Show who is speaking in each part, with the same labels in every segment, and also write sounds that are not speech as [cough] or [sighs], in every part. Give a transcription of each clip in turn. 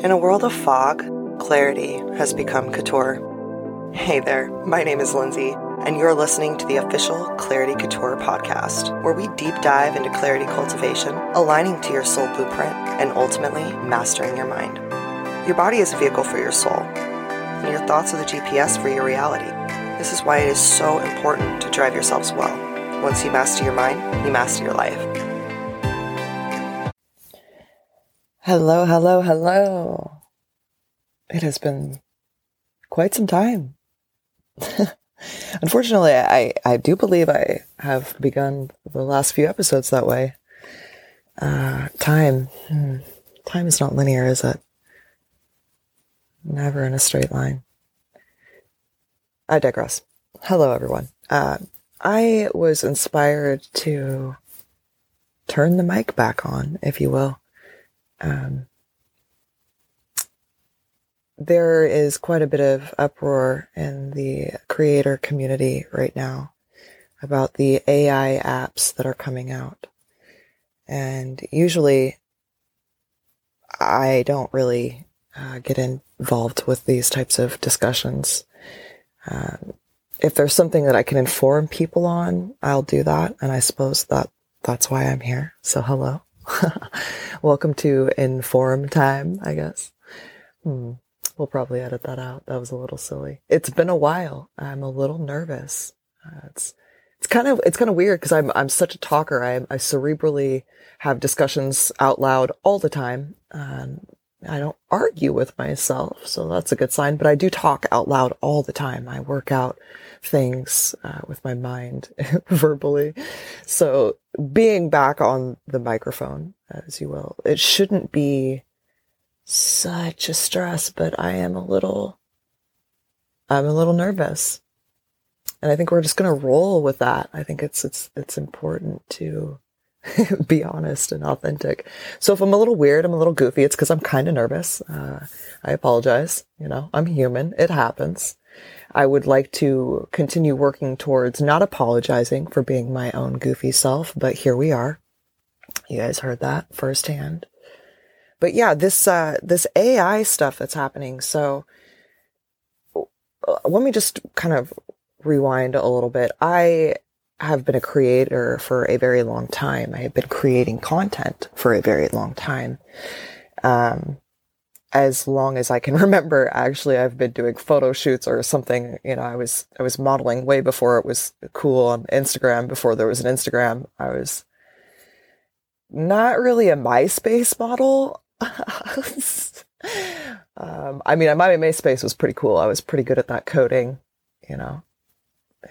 Speaker 1: In a world of fog, clarity has become couture. Hey there, my name is Lindsay, and you're listening to the official Clarity Couture podcast, where we deep dive into clarity cultivation, aligning to your soul blueprint, and ultimately mastering your mind. Your body is a vehicle for your soul, and your thoughts are the GPS for your reality. This is why it is so important to drive yourselves well. Once you master your mind, you master your life. Hello, hello, hello. It has been quite some time. [laughs] Unfortunately, I, I do believe I have begun the last few episodes that way. Uh, time. Hmm. Time is not linear, is it? Never in a straight line. I digress. Hello, everyone. Uh, I was inspired to turn the mic back on, if you will um, there is quite a bit of uproar in the creator community right now about the AI apps that are coming out. And usually I don't really uh, get involved with these types of discussions. Um, if there's something that I can inform people on, I'll do that. And I suppose that that's why I'm here. So hello. [laughs] Welcome to inform time, I guess. Hmm. We'll probably edit that out. That was a little silly. It's been a while. I'm a little nervous. Uh, it's it's kind of it's kind of weird because I'm I'm such a talker. I I cerebrally have discussions out loud all the time. Um, I don't argue with myself, so that's a good sign. But I do talk out loud all the time. I work out things uh, with my mind [laughs] verbally. So being back on the microphone, as you will, it shouldn't be such a stress, but I am a little, I'm a little nervous. And I think we're just going to roll with that. I think it's, it's, it's important to [laughs] be honest and authentic. So if I'm a little weird, I'm a little goofy, it's because I'm kind of nervous. Uh, I apologize. You know, I'm human. It happens. I would like to continue working towards not apologizing for being my own goofy self, but here we are. You guys heard that firsthand. But yeah, this uh, this AI stuff that's happening. So uh, let me just kind of rewind a little bit. I have been a creator for a very long time. I have been creating content for a very long time. Um, as long as I can [laughs] remember. Actually, I've been doing photo shoots or something. You know, I was I was modeling way before it was cool on Instagram. Before there was an Instagram, I was not really a MySpace model. [laughs] um, I mean, my MySpace was pretty cool. I was pretty good at that coding. You know,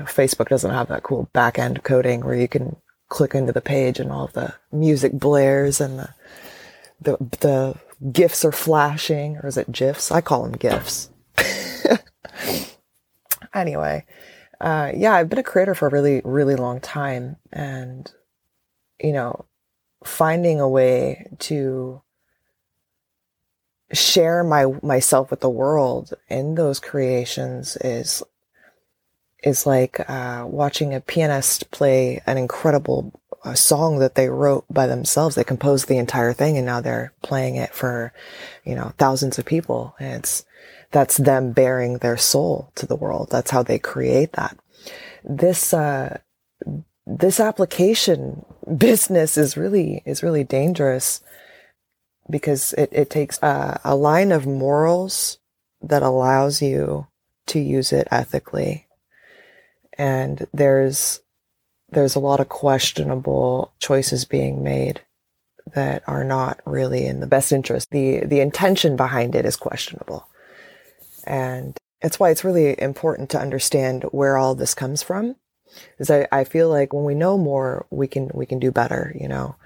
Speaker 1: Facebook doesn't have that cool back end coding where you can click into the page and all the music blares and the the the gifs are flashing, or is it gifs? I call them gifs. [laughs] anyway, uh, yeah, I've been a creator for a really, really long time, and you know, finding a way to share my myself with the world in those creations is is like uh, watching a pianist play an incredible a song that they wrote by themselves. They composed the entire thing and now they're playing it for, you know, thousands of people. And it's, that's them bearing their soul to the world. That's how they create that. This, uh, this application [laughs] business is really, is really dangerous because it, it takes a, a line of morals that allows you to use it ethically. And there's there's a lot of questionable choices being made that are not really in the best interest. The the intention behind it is questionable. And it's why it's really important to understand where all this comes from. Because I, I feel like when we know more, we can we can do better, you know.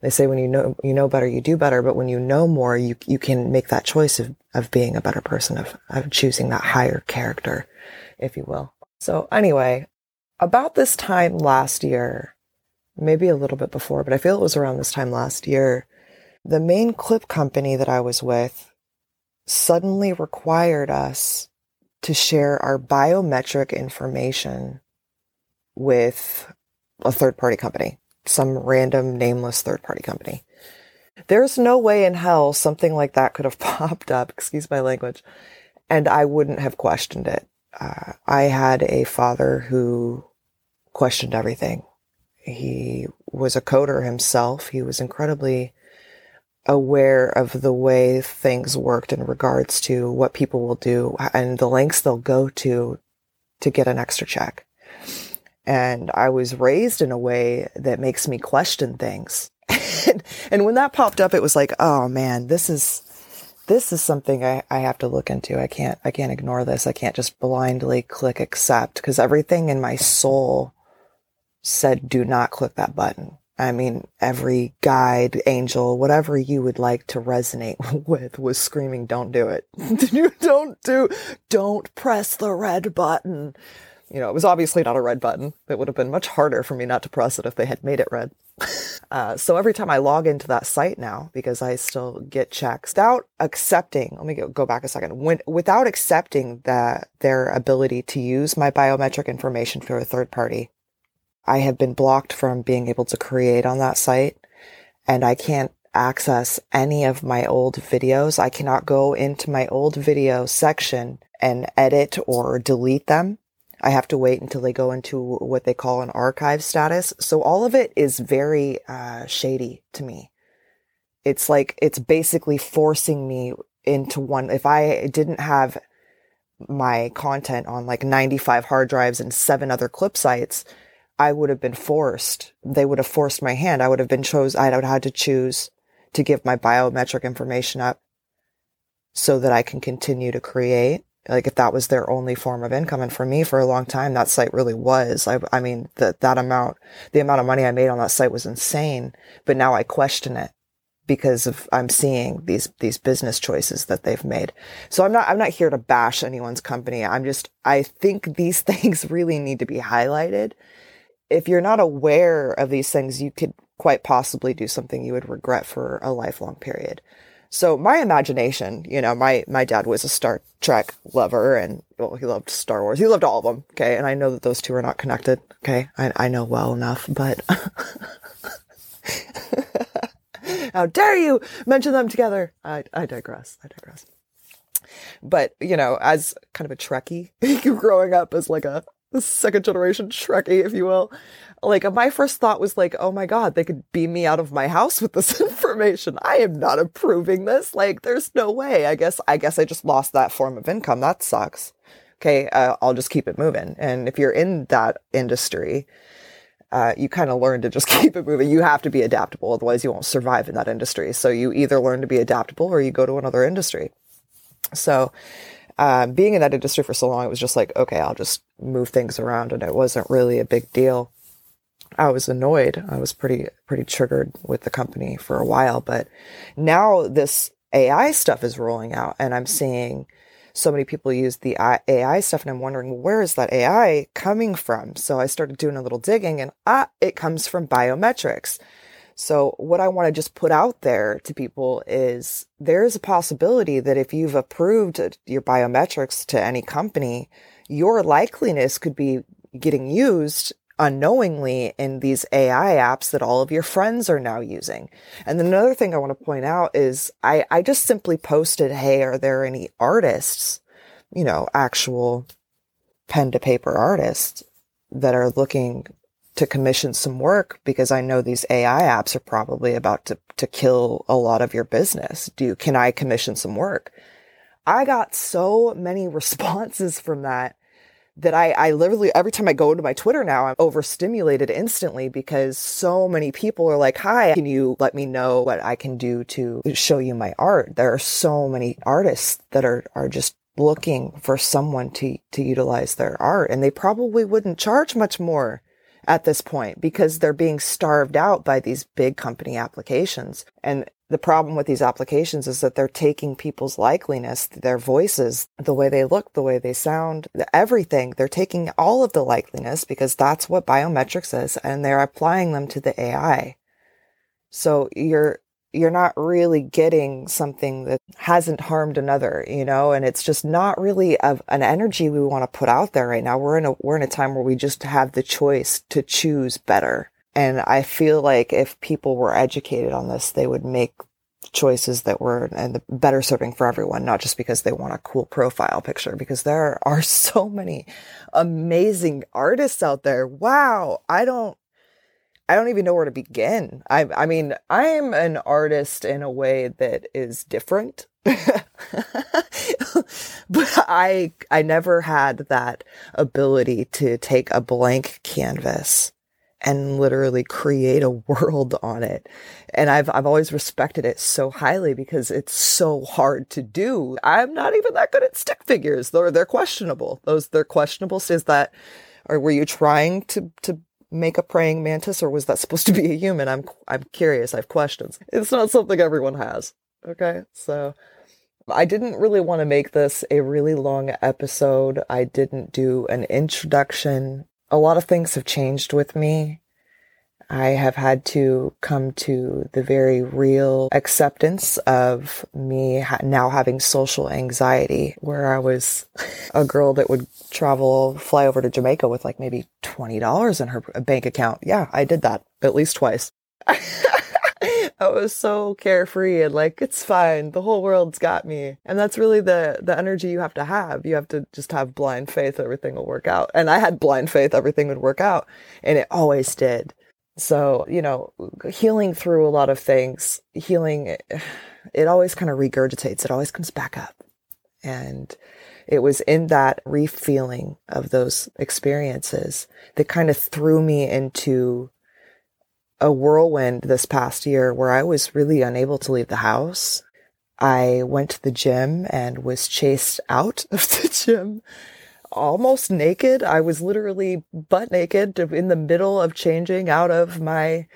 Speaker 1: They say when you know you know better, you do better, but when you know more, you you can make that choice of, of being a better person, of, of choosing that higher character, if you will. So anyway, about this time last year, maybe a little bit before, but I feel it was around this time last year, the main clip company that I was with suddenly required us to share our biometric information with a third party company, some random nameless third party company. There's no way in hell something like that could have [laughs] popped up, excuse my language, and I wouldn't have questioned it. Uh, I had a father who questioned everything. He was a coder himself. He was incredibly aware of the way things worked in regards to what people will do and the lengths they'll go to to get an extra check. And I was raised in a way that makes me question things. [laughs] and, when that popped up, it was like, oh man, this is, this is something I, I have to look into. I can't, I can't ignore this. I can't just blindly click accept because everything in my soul said, do not click that button. I mean, every guide, angel, whatever you would like to resonate [laughs] with was screaming, don't do it. [laughs] don't do, don't press the red button. You know, it was obviously not a red button. It would have been much harder for me not to press it if they had made it red. [laughs] Uh, so every time I log into that site now, because I still get checks without accepting, let me go, go back a second, when, without accepting that their ability to use my biometric information for a third party, I have been blocked from being able to create on that site and I can't access any of my old videos. I cannot go into my old video section and edit or delete them. I have to wait until they go into what they call an archive status. So all of it is very uh, shady to me. It's like it's basically forcing me into one. If I didn't have my content on like 95 hard drives and seven other clip sites, I would have been forced. They would have forced my hand. I would have been chose. I would have had to choose to give my biometric information up so that I can continue to create. Like if that was their only form of income. And for me, for a long time, that site really was. I, I mean, that, that amount, the amount of money I made on that site was insane. But now I question it because of I'm seeing these these business choices that they've made. So I'm not I'm not here to bash anyone's company. I'm just I think these [laughs] things really need to be highlighted if you're not aware of these things, you could quite possibly do something you would regret for a lifelong period. So my imagination, you know, my, my dad was a Star Trek lover and well, he loved Star Wars. He loved all of them. Okay. And I know that those two are not connected. Okay. I, I know well enough, but [laughs] how dare you mention them together? I, I digress. I digress. But, you know, as kind of a Trekkie [laughs] growing up as like a, the second generation Trekkie, if you will. Like my first thought was like, oh my God, they could beam me out of my house with this [laughs] information. I am not approving this. Like there's no way. I guess, I guess I just lost that form of income. That sucks. Okay. Uh, I'll just keep it moving. And if you're in that industry, uh, you kind of learn to just [laughs] keep it moving. You have to be adaptable. Otherwise you won't survive in that industry. So you either learn to be adaptable or you go to another industry. So, uh, being in that industry for so long, it was just like, okay, I'll just move things around and it wasn't really a big deal. I was annoyed. I was pretty, pretty triggered with the company for a while, but now this AI stuff is rolling out and I'm seeing so many people use the AI stuff and I'm wondering, where is that AI coming from? So I started doing a little digging and ah, it comes from biometrics. So what I want to just put out there to people is there is a possibility that if you've approved your biometrics to any company, your likeliness could be getting used unknowingly in these AI apps that all of your friends are now using. And another thing I want to point out is I, I just simply posted, Hey, are there any artists, you know, actual pen to paper artists that are looking to commission some work because I know these AI apps are probably about to, to kill a lot of your business. Do can I commission some work? I got so many [laughs] responses from that that I, I literally every time I go to my Twitter now, I'm overstimulated instantly because so many people are like, Hi, can you let me know what I can do to show you my art? There are so many artists that are, are just looking for someone to, to utilize their art and they probably wouldn't charge much more at this point because they're being starved out by these big company applications. And the problem with these applications is that they're taking people's likeliness, their voices, the way they look, the way they sound, everything. They're taking all of the likeliness because that's what biometrics is and they're applying them to the AI. So you're you're not really getting something that hasn't harmed another, you know, and it's just not really a, an energy we want to put out there right now. We're in a, we're in a time where we just have the choice to choose better. And I feel like if people were educated on this, they would make choices that were and better serving for everyone, not just because they want a cool profile picture, because there are [laughs] so many amazing artists out there. Wow. I don't, I don't even know where to begin. I, I mean, I am an artist in a way that is different. [laughs] but I, I never had that ability to take a blank canvas and literally create a world on it. And I've, I've always respected it so highly because it's so hard to do. I'm not even that good at stick figures. They're, they're questionable. Those, they're questionable. Is that, or were you trying to, to make a praying mantis or was that supposed to be a human? I'm, I'm curious. I have questions. It's not something everyone has. Okay. So I didn't really want to make this a really long episode. I didn't do an introduction. A lot of things have changed with me. I have had to come to the very real acceptance of me ha- now having social anxiety, where I was a girl that would travel, fly over to Jamaica with like maybe $20 in her bank account. Yeah, I did that at least twice. [laughs] I was so carefree and like, it's fine. The whole world's got me. And that's really the, the energy you have to have. You have to just have blind faith. Everything will work out. And I had blind faith. Everything would work out and it always did. So, you know, healing through a lot of things, healing, it always kind of regurgitates. It always comes back up. And it was in that refeeling of those experiences that kind of threw me into a whirlwind this past year where I was really unable to leave the house. I went to the gym and was chased out [laughs] of the gym almost naked. I was literally butt naked in the middle of changing out of my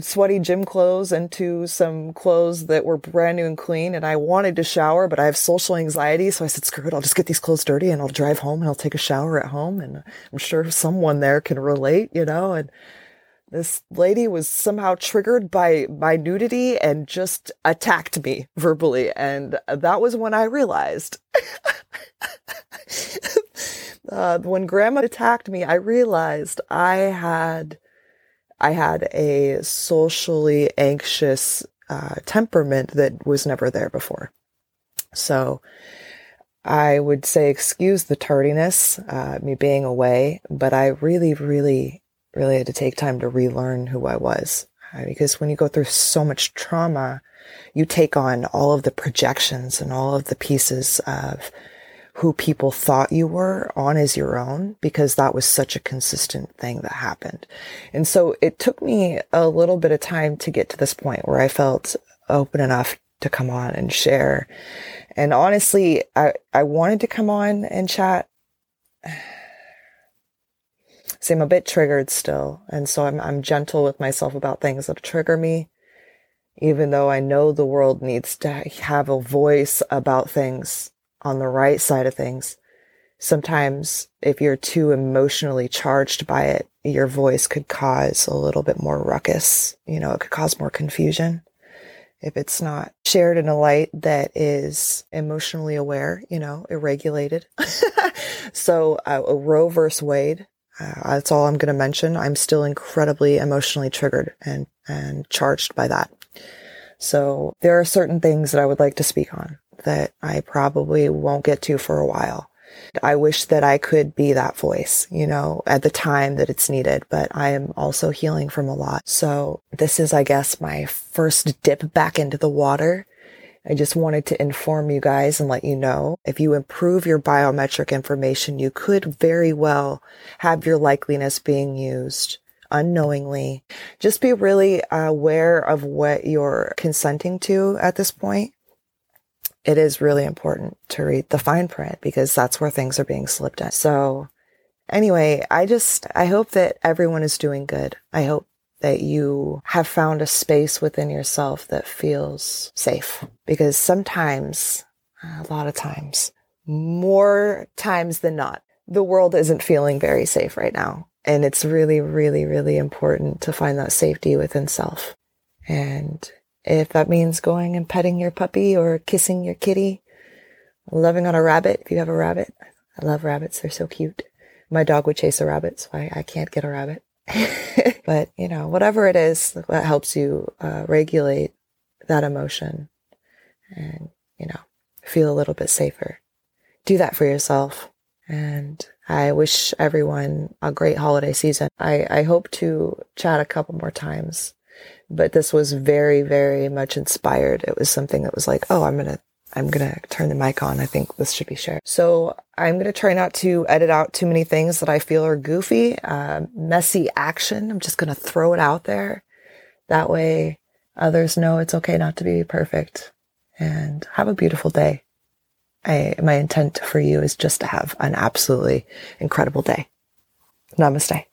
Speaker 1: sweaty gym clothes into some clothes that were brand new and clean. And I wanted to shower, but I have social anxiety. So I said, screw it. I'll just get these clothes dirty and I'll drive home and I'll take a shower at home. And I'm sure someone there can relate, you know, and this lady was somehow triggered by my nudity and just attacked me verbally. And that was when I realized [laughs] [laughs] uh, when grandma attacked me, I realized I had, I had a socially anxious uh, temperament that was never there before. So I would say, excuse the tardiness, uh, me being away, but I really, really, really had to take time to relearn who I was. Uh, because when you go through so much trauma, you take on all of the projections and all of the pieces of who people thought you were on as your own because that was such a consistent thing that happened. And so it took me a little bit of time to get to this point where I felt open enough to come on and share. And honestly, I, I wanted to come on and chat. [sighs] See, I'm a bit triggered still. And so I'm, I'm gentle with myself about things that trigger me, even though I know the world needs to have a voice about things on the right side of things. Sometimes if you're too emotionally charged by it, your voice could cause a little bit more ruckus. You know, it could cause more confusion if it's not shared in a light that is emotionally aware, you know, irregulated. [laughs] so uh, Roe versus Wade, uh, that's all I'm going to mention. I'm still incredibly emotionally triggered and, and charged by that. So there are certain things that I would like to speak on that I probably won't get to for a while. I wish that I could be that voice, you know, at the time that it's needed, but I am also healing from a lot. So this is, I guess, my first dip back into the water. I just wanted to inform you guys and let you know if you improve your biometric information, you could very well have your likeliness being used unknowingly. Just be really aware of what you're consenting to at this point it is really important to read the fine print because that's where things are being slipped in. So anyway, I just, I hope that everyone is doing good. I hope that you have found a space within yourself that feels safe because sometimes, a lot of times, more times than not, the world isn't feeling very safe right now. And it's really, really, really important to find that safety within self. And if that means going and petting your puppy or kissing your kitty, loving on a rabbit, if you have a rabbit. I love rabbits. They're so cute. My dog would chase a rabbit, so I, I can't get a rabbit. [laughs] but, you know, whatever it is that helps you uh, regulate that emotion and, you know, feel a little bit safer. Do that for yourself. And I wish everyone a great holiday season. I, I hope to chat a couple more times, but this was very, very much inspired. It was something that was like, oh, I'm going to I'm going to turn the mic on. I think this should be shared. So I'm going to try not to edit out too many things that I feel are goofy, uh, messy action. I'm just going to throw it out there. That way others know it's okay not to be perfect and have a beautiful day. I, my intent for you is just to have an absolutely incredible day. Namaste.